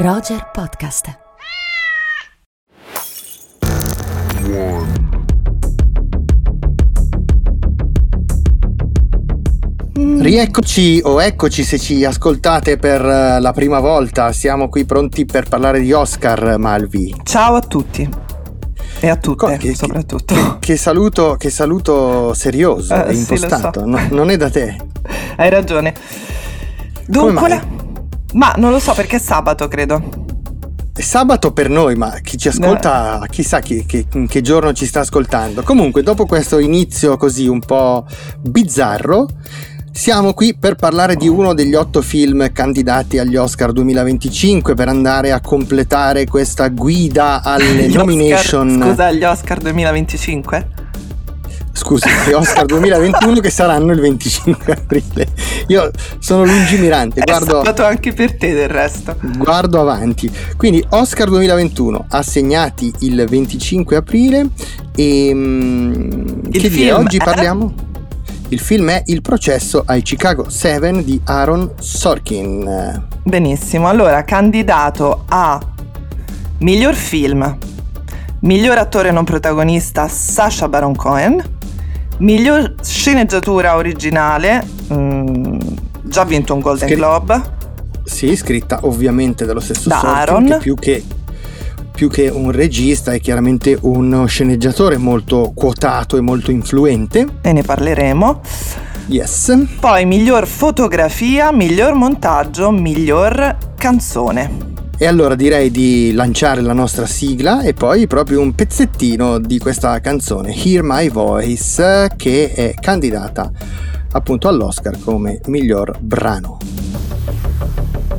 Roger Podcast. Rieccoci o eccoci se ci ascoltate per eh, la prima volta, siamo qui pronti per parlare di Oscar Malvi. Ciao a tutti e a tutte che- soprattutto. Che, che saluto, che saluto serioso Eh, e sì, impostato, so. no- non è da te. Hai ragione. Dunque, ma non lo so perché è sabato, credo. È sabato per noi, ma chi ci ascolta chissà chi- che, in che giorno ci sta ascoltando. Comunque, dopo questo inizio così un po' bizzarro, siamo qui per parlare di uno degli otto film candidati agli Oscar 2025 per andare a completare questa guida alle nomination. Oscar, scusa, gli Oscar 2025? Scusi, gli Oscar 2021 che saranno il 25 aprile. Io sono lungimirante, È guardo, sabato anche per te del resto. guardo avanti. Quindi Oscar 2021 assegnati il 25 aprile e mm, Il che dire, film oggi è? parliamo il film è Il processo ai Chicago 7 di Aaron Sorkin. Benissimo, allora candidato a miglior film, miglior attore non protagonista Sacha Baron Cohen, miglior sceneggiatura originale, mm, già vinto un Golden Scri- Globe, Sì, scritta ovviamente dallo stesso Da Sorkin Aaron. che più che più che un regista è chiaramente uno sceneggiatore molto quotato e molto influente. e ne parleremo. Yes. Poi miglior fotografia, miglior montaggio, miglior canzone. E allora direi di lanciare la nostra sigla e poi proprio un pezzettino di questa canzone, Hear My Voice, che è candidata appunto all'Oscar come miglior brano.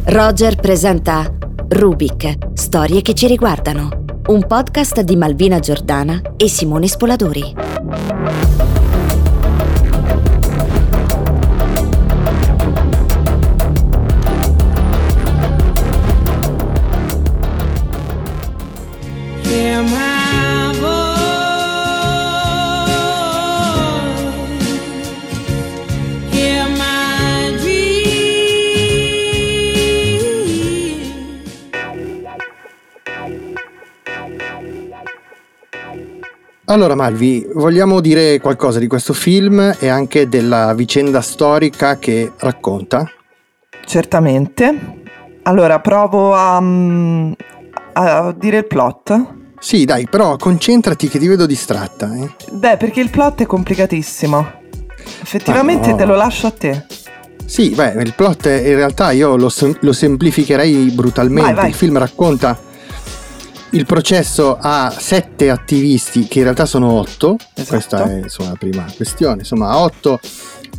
Roger presenta Rubik, storie che ci riguardano. Un podcast di Malvina Giordana e Simone Spoladori. Allora Malvi, vogliamo dire qualcosa di questo film e anche della vicenda storica che racconta? Certamente. Allora provo a, mm, a dire il plot. Sì, dai, però concentrati che ti vedo distratta. eh. Beh, perché il plot è complicatissimo. Effettivamente Ah, no. te lo lascio a te. Sì, beh, il plot è- in realtà io lo, lo semplificherei brutalmente. Vai, vai. Il film racconta il processo a sette attivisti, che in realtà sono otto. Esatto. Questa è insomma, la prima questione. Insomma, otto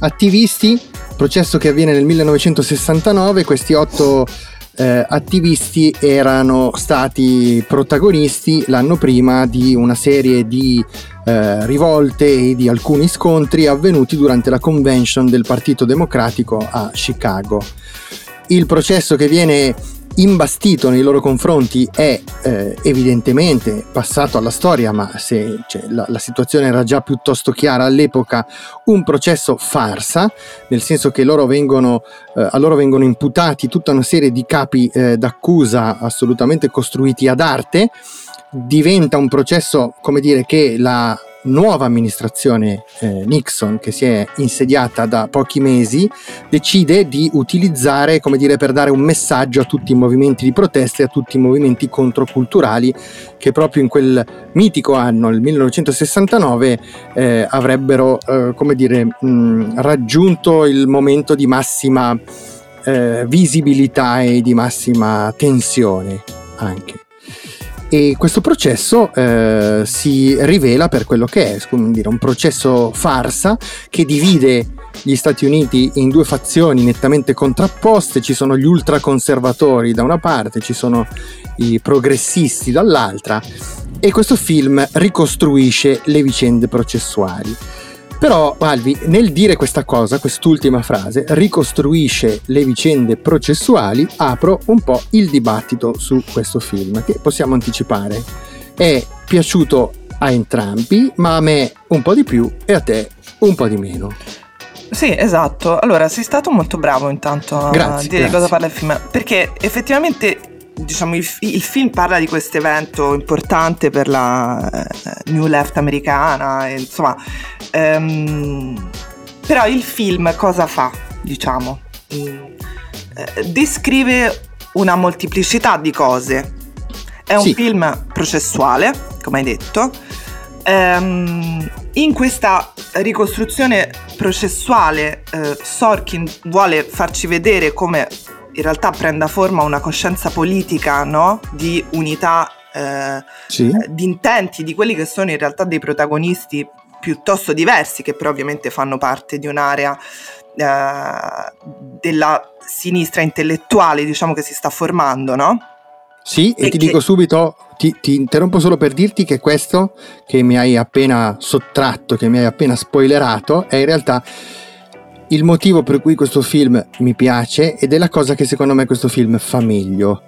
attivisti, processo che avviene nel 1969. Questi otto eh, attivisti erano stati protagonisti l'anno prima di una serie di eh, rivolte e di alcuni scontri avvenuti durante la convention del Partito Democratico a Chicago. Il processo che viene imbastito nei loro confronti è eh, evidentemente passato alla storia, ma se cioè, la, la situazione era già piuttosto chiara all'epoca, un processo farsa, nel senso che loro vengono, eh, a loro vengono imputati tutta una serie di capi eh, d'accusa assolutamente costruiti ad arte, diventa un processo, come dire, che la nuova amministrazione eh, Nixon, che si è insediata da pochi mesi, decide di utilizzare, come dire, per dare un messaggio a tutti i movimenti di protesta e a tutti i movimenti controculturali che proprio in quel mitico anno, il 1969, eh, avrebbero, eh, come dire, mh, raggiunto il momento di massima eh, visibilità e di massima tensione anche. E questo processo eh, si rivela per quello che è, dire, un processo farsa che divide gli Stati Uniti in due fazioni nettamente contrapposte, ci sono gli ultraconservatori da una parte, ci sono i progressisti dall'altra e questo film ricostruisce le vicende processuali. Però Alvi, nel dire questa cosa, quest'ultima frase, ricostruisce le vicende processuali, apro un po' il dibattito su questo film, che possiamo anticipare. È piaciuto a entrambi, ma a me un po' di più e a te un po' di meno. Sì, esatto. Allora, sei stato molto bravo intanto a Grazie, dire grazie. cosa parla il film. Perché effettivamente diciamo, il, il film parla di questo evento importante per la eh, New Left americana, e, insomma, ehm, però il film cosa fa, diciamo? Mm, eh, descrive una molteplicità di cose. È un Sì. film processuale, come hai detto. Ehm, in questa ricostruzione processuale eh, Sorkin vuole farci vedere come in realtà prenda forma una coscienza politica no? di unità eh, Sì. eh, di intenti di quelli che sono in realtà dei protagonisti piuttosto diversi che però ovviamente fanno parte di un'area eh, della sinistra intellettuale diciamo che si sta formando no? Sì, e E ti che- dico subito, ti, ti interrompo solo per dirti che questo che mi hai appena sottratto, che mi hai appena spoilerato, è in realtà il motivo per cui questo film mi piace ed è la cosa che secondo me questo film fa meglio.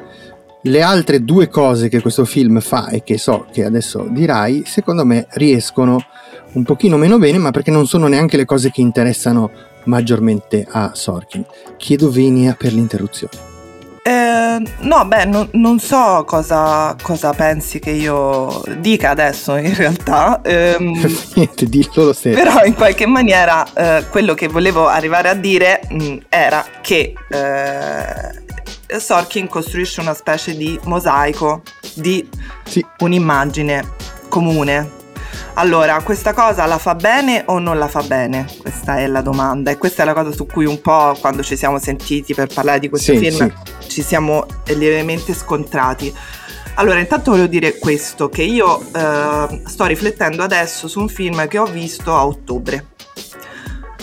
Le altre due cose che questo film fa e che so che adesso dirai, secondo me riescono un pochino meno bene, ma perché non sono neanche le cose che interessano maggiormente a Sorkin. Chiedo venia per l'interruzione. Eh, no, beh, non, non so cosa, cosa pensi che io dica adesso in realtà, ehm, Niente, dillo lo stesso. però in qualche maniera eh, quello che volevo arrivare a dire mh, era che eh, Sorkin costruisce una specie di mosaico di Sì. un'immagine comune. Allora, questa cosa la fa bene o non la fa bene? Questa è la domanda e questa è la cosa su cui un po' quando ci siamo sentiti per parlare di questo Sì, film sì. ci siamo lievemente scontrati. Allora, intanto volevo dire questo, che io eh, sto riflettendo adesso su un film che ho visto a ottobre,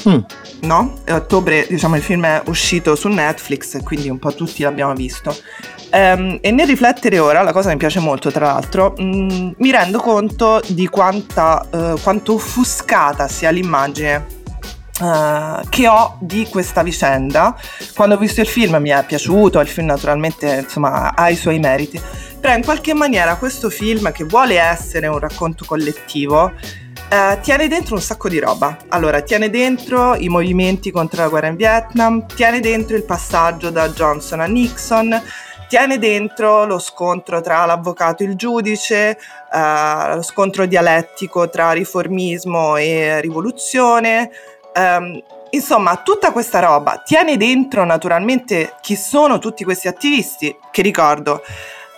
Mm. no? E a ottobre, diciamo, il film è uscito su Netflix, quindi un po' tutti l'abbiamo visto. Ehm, e nel riflettere ora, la cosa mi piace molto tra l'altro, mh, mi rendo conto di quanta, eh, quanto offuscata sia l'immagine eh, che ho di questa vicenda. Quando ho visto il film mi è piaciuto, il film naturalmente insomma, ha i suoi meriti, però in qualche maniera questo film che vuole essere un racconto collettivo eh, tiene dentro un sacco di roba. Allora, tiene dentro i movimenti contro la guerra in Vietnam, tiene dentro il passaggio da Johnson a Nixon, tiene dentro lo scontro tra l'avvocato e il giudice, eh, lo scontro dialettico tra riformismo e rivoluzione. ehm, insomma, tutta questa roba tiene dentro naturalmente chi sono tutti questi attivisti, che ricordo,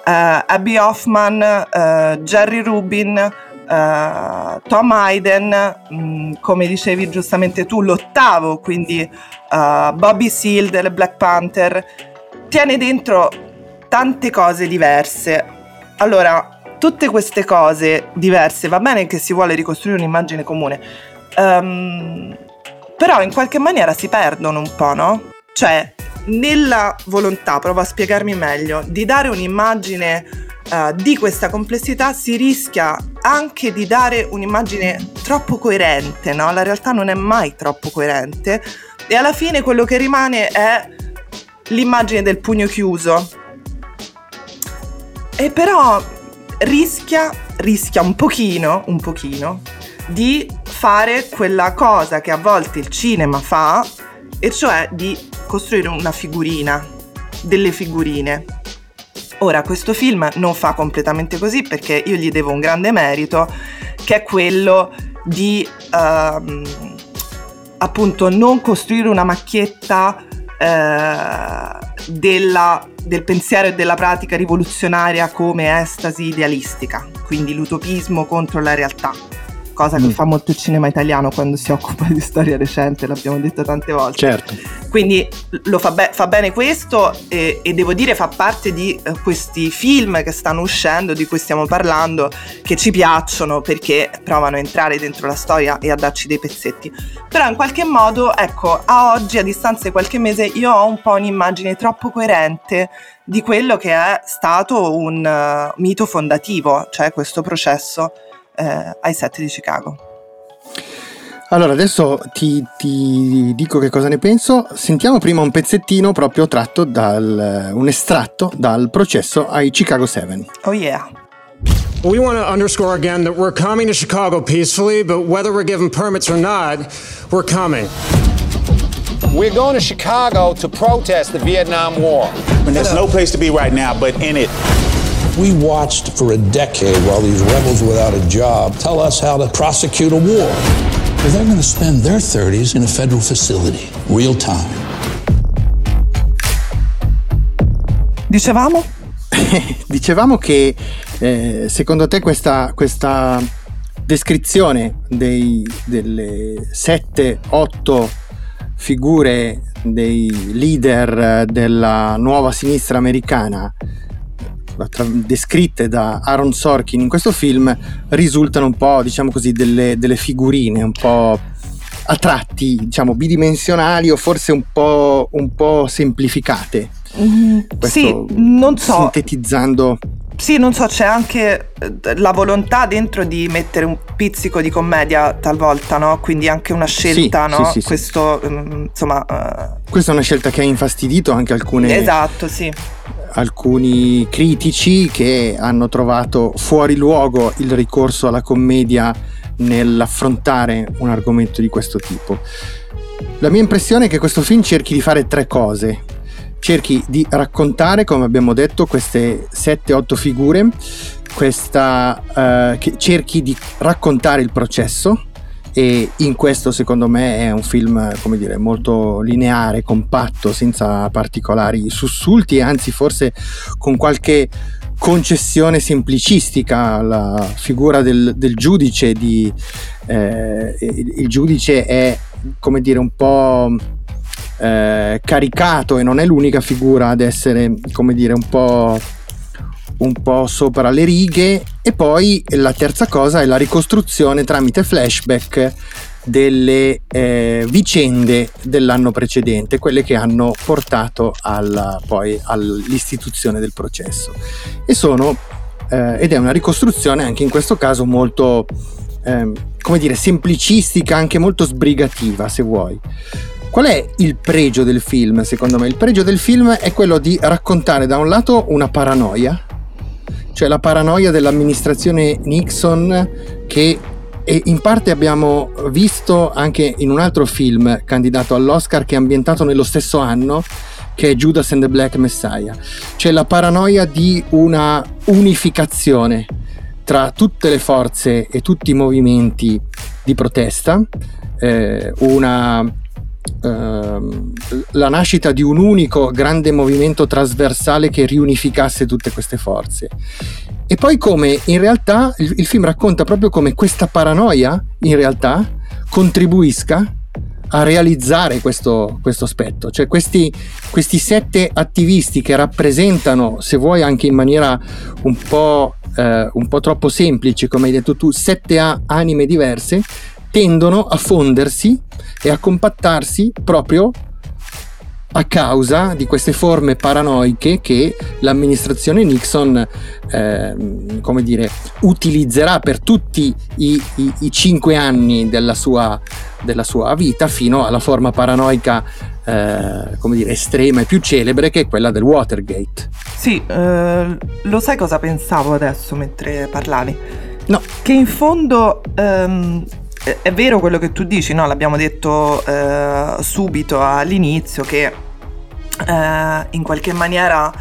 eh, Abby Hoffman, eh, Jerry Rubin, eh, Tom Hayden, mh, come dicevi giustamente tu, l'ottavo, quindi eh, Bobby Seale delle Black Panther, tiene dentro tante cose diverse. Allora, tutte queste cose diverse, va bene che si vuole ricostruire un'immagine comune, ehm, però in qualche maniera si perdono un po', no? Cioè, nella volontà, provo a spiegarmi meglio, di dare un'immagine eh, di questa complessità si rischia anche di dare un'immagine troppo coerente, no? La realtà non è mai troppo coerente e alla fine quello che rimane è l'immagine del pugno chiuso. E però rischia, rischia un pochino, un pochino, di fare quella cosa che a volte il cinema fa, e cioè di costruire una figurina, delle figurine. Ora, questo film non fa completamente così perché io gli devo un grande merito, che è quello di ehm, appunto non costruire una macchietta eh, della- del pensiero e della pratica rivoluzionaria come estasi idealistica, quindi l'utopismo contro la realtà, cosa che Mm. fa molto il cinema italiano quando si occupa di storia recente, l'abbiamo detto tante volte. Certo. Quindi lo fa, be- fa bene questo e, e devo dire fa parte di eh, questi film che stanno uscendo, di cui stiamo parlando, che ci piacciono perché provano a entrare dentro la storia e a darci dei pezzetti. Però in qualche modo, ecco, a oggi, a distanza di qualche mese, io ho un po' un'immagine troppo coerente di quello che è stato un eh, mito fondativo, cioè questo processo eh, ai set di Chicago. Allora, adesso ti, ti dico che cosa ne penso. Sentiamo prima un pezzettino proprio tratto dal un estratto dal processo ai Chicago 7. Oh yeah! We want to underscore again that we're coming to Chicago peacefully, but whether we're given permits or not, we're coming. We're going to Chicago to protest the Vietnam War. And there's no place to be right now but in it. We watched for a decade while these rebels without a job tell us how to prosecute a war. But they're going to spend their 30s in a federal facility, real time. Dicevamo? Dicevamo che eh, secondo te questa, questa descrizione dei, delle 7-8 figure dei leader della nuova sinistra americana descritte da Aaron Sorkin in questo film risultano un po' diciamo così delle, delle figurine un po' a tratti diciamo bidimensionali o forse un po', un po semplificate Questo sì, non so. sintetizzando Sì, non so, c'è anche eh, la volontà dentro di mettere un pizzico di commedia talvolta, no? Quindi anche una scelta, Sì, no? sì, sì, sì. Questo, mm, insomma... eh, questa è una scelta che ha infastidito anche alcune Esatto, sì. Alcuni critici che hanno trovato fuori luogo il ricorso alla commedia nell'affrontare un argomento di questo tipo. La mia impressione è che questo film cerchi di fare tre cose. Cerchi di raccontare, come abbiamo detto, queste 7-8 figure, questa, eh, cerchi di raccontare il processo e in questo secondo me è un film come dire molto lineare, compatto, senza particolari sussulti, anzi forse con qualche concessione semplicistica la figura del, del giudice di, eh, il giudice è come dire un po' eh, caricato e non è l'unica figura ad essere come dire un po' un po' sopra le righe e poi la terza cosa è la ricostruzione tramite flashback delle eh, vicende dell'anno precedente, quelle che hanno portato alla, poi all'istituzione del processo. E sono, eh, ed è una ricostruzione anche in questo caso molto, ehm, come dire, semplicistica, anche molto sbrigativa se vuoi. Qual è il pregio del film, secondo me? Il pregio del film è quello di raccontare da un lato una paranoia, cioè la paranoia dell'amministrazione Nixon che e in parte abbiamo visto anche in un altro film candidato all'Oscar che è ambientato nello stesso anno che è Judas and the Black Messiah. C'è la paranoia di una unificazione tra tutte le forze e tutti i movimenti di protesta eh, una ehm, la nascita di un unico grande movimento trasversale che riunificasse tutte queste forze. E poi come in realtà il, il film racconta proprio come questa paranoia in realtà contribuisca a realizzare questo, questo aspetto, cioè questi, questi sette attivisti che rappresentano, se vuoi anche in maniera un po', eh, un po' troppo semplice, come hai detto tu, sette anime diverse, tendono a fondersi e a compattarsi proprio a causa di queste forme paranoiche che l'amministrazione Nixon ehm, come dire, utilizzerà per tutti i, i- i cinque anni della sua, della sua vita fino alla forma paranoica eh, come dire, estrema e più celebre che è quella del Watergate. Sì, eh, lo sai cosa pensavo adesso mentre parlavi? No. Che in fondo ehm, è- è vero quello che tu dici, no? L'abbiamo detto eh, subito all'inizio che eh, in qualche maniera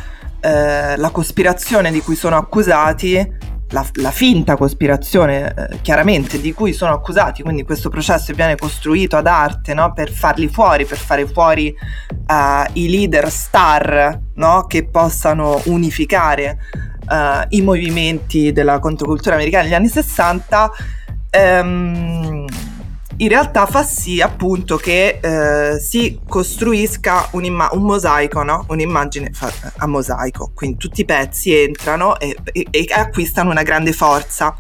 eh, la cospirazione di cui sono accusati, la, la finta cospirazione eh, chiaramente di cui sono accusati, quindi questo processo viene costruito ad arte no? per farli fuori, per fare fuori eh, i leader star no? che possano unificare eh, i movimenti della controcultura americana negli anni 60 ehm, in realtà fa sì appunto che eh, si costruisca un'imma- un mosaico, no? un'immagine fa- a mosaico, quindi tutti i pezzi entrano e, e- e acquistano una grande forza.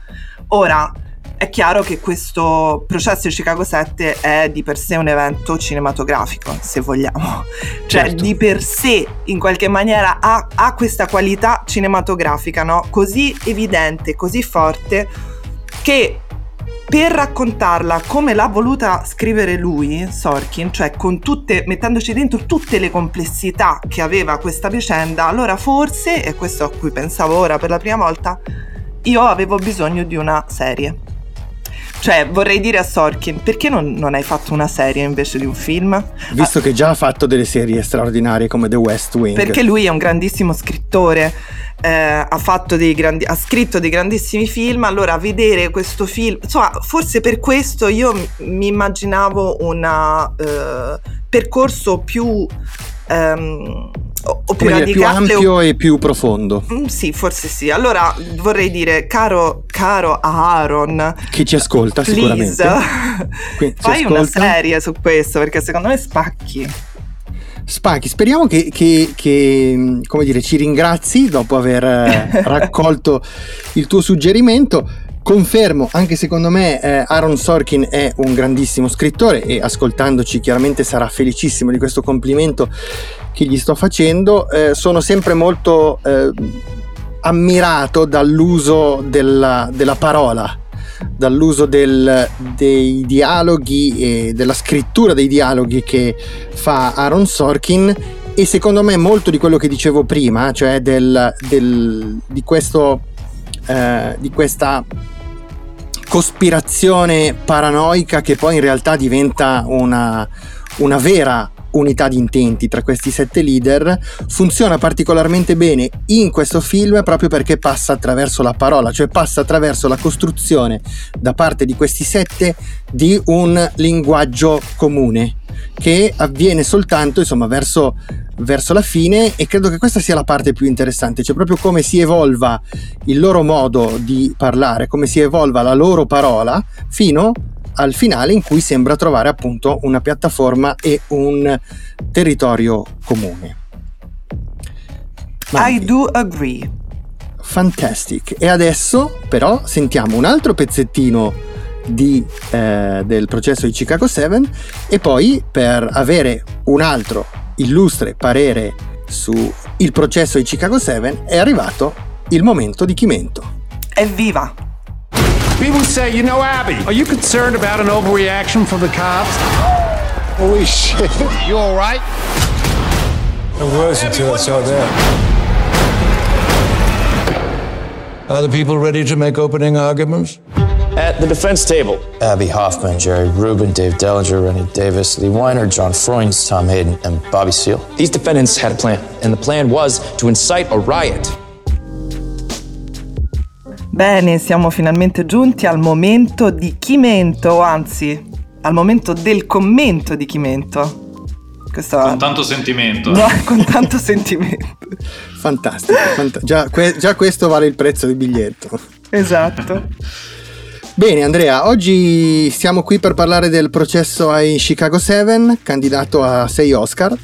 Ora, è chiaro che questo processo di Chicago 7 è di per sé un evento cinematografico, se vogliamo. Cioè, Certo. di per sé, in qualche maniera, ha, ha questa qualità cinematografica, no? Così evidente, così forte, che per raccontarla come l'ha voluta scrivere lui, Sorkin, cioè tutte, mettendoci dentro tutte le complessità che aveva questa vicenda, allora forse, e questo a cui pensavo ora per la prima volta, io avevo bisogno di una serie. Cioè, vorrei dire a Sorkin, perché non, non hai fatto una serie invece di un film? Visto che già ha fatto delle serie straordinarie come The West Wing. Perché lui è un grandissimo scrittore, eh, ha, fatto dei grandi, ha scritto dei grandissimi film, allora vedere questo film, insomma, forse per questo io mi immaginavo un percorso più... ehm, o o più come dire, più radicale o ampio e più profondo. Mm, sì, forse sì. Allora vorrei dire, caro, caro Aaron, Chi ci ascolta please, sicuramente. Qui- ci fai una ascolta. serie su questo perché secondo me spacchi. Spacchi, speriamo che, che- che, come dire, ci ringrazi dopo aver eh, raccolto il tuo suggerimento. Confermo, anche secondo me eh, Aaron Sorkin è un grandissimo scrittore e ascoltandoci chiaramente sarà felicissimo di questo complimento che gli sto facendo. Eh, sono sempre molto eh, ammirato dall'uso della, della parola, dall'uso del- dei dialoghi e della scrittura dei dialoghi che fa Aaron Sorkin e secondo me molto di quello che dicevo prima, cioè del- del- di questo eh, di questa cospirazione paranoica che poi in realtà diventa una, una vera unità di intenti tra questi sette leader. Funziona particolarmente bene in questo film proprio perché passa attraverso la parola, cioè passa attraverso la costruzione da parte di questi sette di un linguaggio comune che avviene soltanto insomma verso, verso la fine e credo che questa sia la parte più interessante, cioè proprio come si evolva il loro modo di parlare, come si evolva la loro parola fino al finale in cui sembra trovare appunto una piattaforma e un territorio comune. I do agree. Fantastic. E adesso però sentiamo un altro pezzettino di, eh, del processo di Chicago 7 e poi per avere un altro illustre parere su il processo di Chicago 7 è arrivato il momento di Chimento. Evviva! People say, you know, Abby, are you concerned about an overreaction from the cops? Holy shit. You all right? I was until I saw that. Are the people ready to make opening arguments? At the defense table, Abby Hoffman, Jerry Rubin, Dave Dellinger, Rennie Davis, Lee Weiner, John Freund, Tom Hayden, and Bobby Seale. These defendants had a plan, and the plan was to incite a riot. Bene, siamo finalmente giunti al momento di Chimento, anzi, al momento del commento di Chimento. Questo Con tanto sentimento. No, con tanto sentimento. Fantastico, fanta- già, que- già questo vale il prezzo del biglietto. Esatto. Bene Andrea, oggi siamo qui per parlare del processo ai Chicago 7, candidato a 6 Oscar.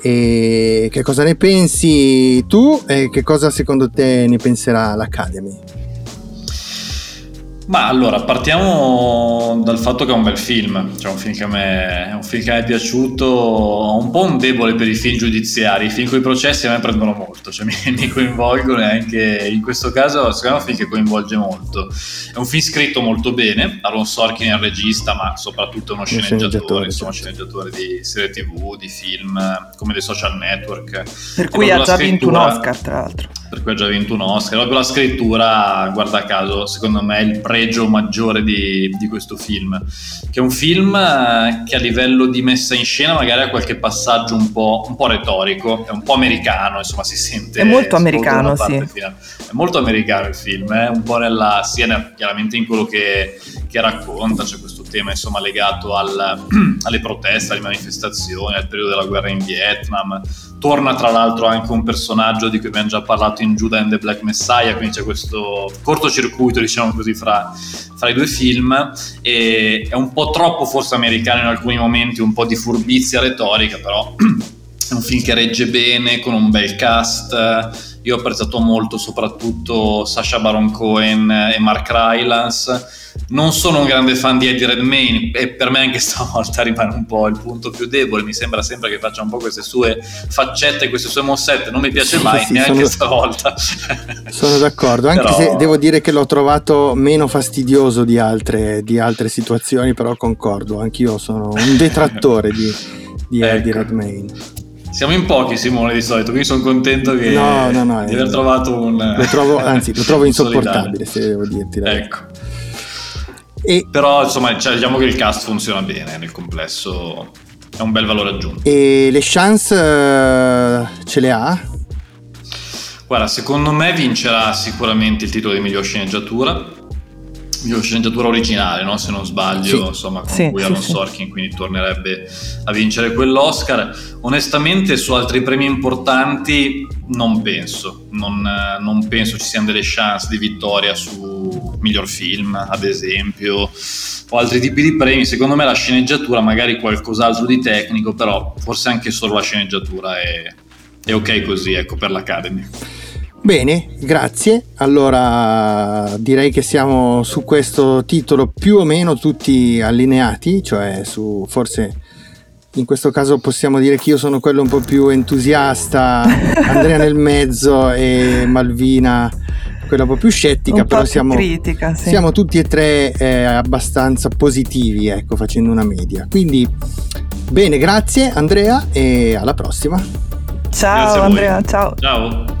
E che cosa ne pensi tu e che cosa secondo te ne penserà l'Academy? Ma allora, partiamo dal fatto che è un bel film, cioè un film che a me, è un film che mi è piaciuto, ho un po' un debole per i film giudiziari, i film con i processi a me prendono molto, cioè mi, mi coinvolgono e anche in questo caso secondo me è un film che coinvolge molto. È un film scritto molto bene, Aaron Sorkin è il regista, ma soprattutto uno sceneggiatore, sceneggiatore, insomma sì. sceneggiatore di serie tv, di film, come dei social network. Per cui ha già vinto un Oscar, tra l'altro. per cui ha già vinto un Oscar. Proprio la scrittura, guarda caso, secondo me è il pregio maggiore di, di questo film. Che è un film eh, che a livello di messa in scena magari ha qualche passaggio un po', un po' retorico, è un po' americano, insomma si sente... È molto americano, sì. finale. È molto americano il film, eh, un po' nella, sia nel- chiaramente in quello che, che racconta, c'è questo tema insomma legato al- alle proteste, alle manifestazioni, al periodo della guerra in Vietnam. Torna tra l'altro anche un personaggio di cui abbiamo già parlato in Judah and the Black Messiah, quindi c'è questo cortocircuito, diciamo così, fra, fra i due film. E è un po' troppo forse americano in alcuni momenti, un po' di furbizia retorica, però è un film che regge bene, con un bel cast. Io ho apprezzato molto soprattutto Sasha Baron Cohen e Mark Rylance. Non sono un grande fan di Eddie Redmayne e per me anche stavolta rimane un po' il punto più debole. Mi sembra sempre che faccia un po' queste sue faccette, queste sue mossette. Non mi piace Sì, mai, sì, neanche sono- stavolta. Sono d'accordo, anche Però- se devo dire che l'ho trovato meno fastidioso di altre, di altre situazioni, però concordo, anch'io sono un detrattore di, di Eddie Ecco. Redmayne. Siamo in pochi, Simone, di solito, quindi sono contento che, No, no, no, di eh, aver trovato un. Lo trovo, anzi, lo trovo insopportabile, se devo dirti. verità. Ecco. E, Però insomma cioè, diciamo che il cast funziona bene nel complesso, è un bel valore aggiunto. e le chance eh, ce le ha? Guarda, secondo me vincerà sicuramente il titolo di miglior sceneggiatura. Sceneggiatura originale, no? se non sbaglio, Sì. insomma, con Sì, cui sì, sì. Sorkin quindi tornerebbe a vincere quell'Oscar. Onestamente, su altri premi importanti non penso. Non, non penso ci siano delle chance di vittoria su miglior film, ad esempio, o altri tipi di premi. Secondo me la sceneggiatura, magari qualcos'altro di tecnico, però forse anche solo la sceneggiatura è, è ok così, ecco, per l'Academy. Bene, grazie. Allora direi che siamo su questo titolo più o meno tutti allineati, cioè su forse in questo caso possiamo dire che io sono quello un po' più entusiasta, Andrea nel mezzo e Malvina quella un po' più scettica, Un po' però più siamo, critica, sì. siamo tutti e tre eh, abbastanza positivi, ecco, facendo una media. Quindi bene, grazie Andrea e alla prossima. Ciao. Andrea, ciao. Ciao.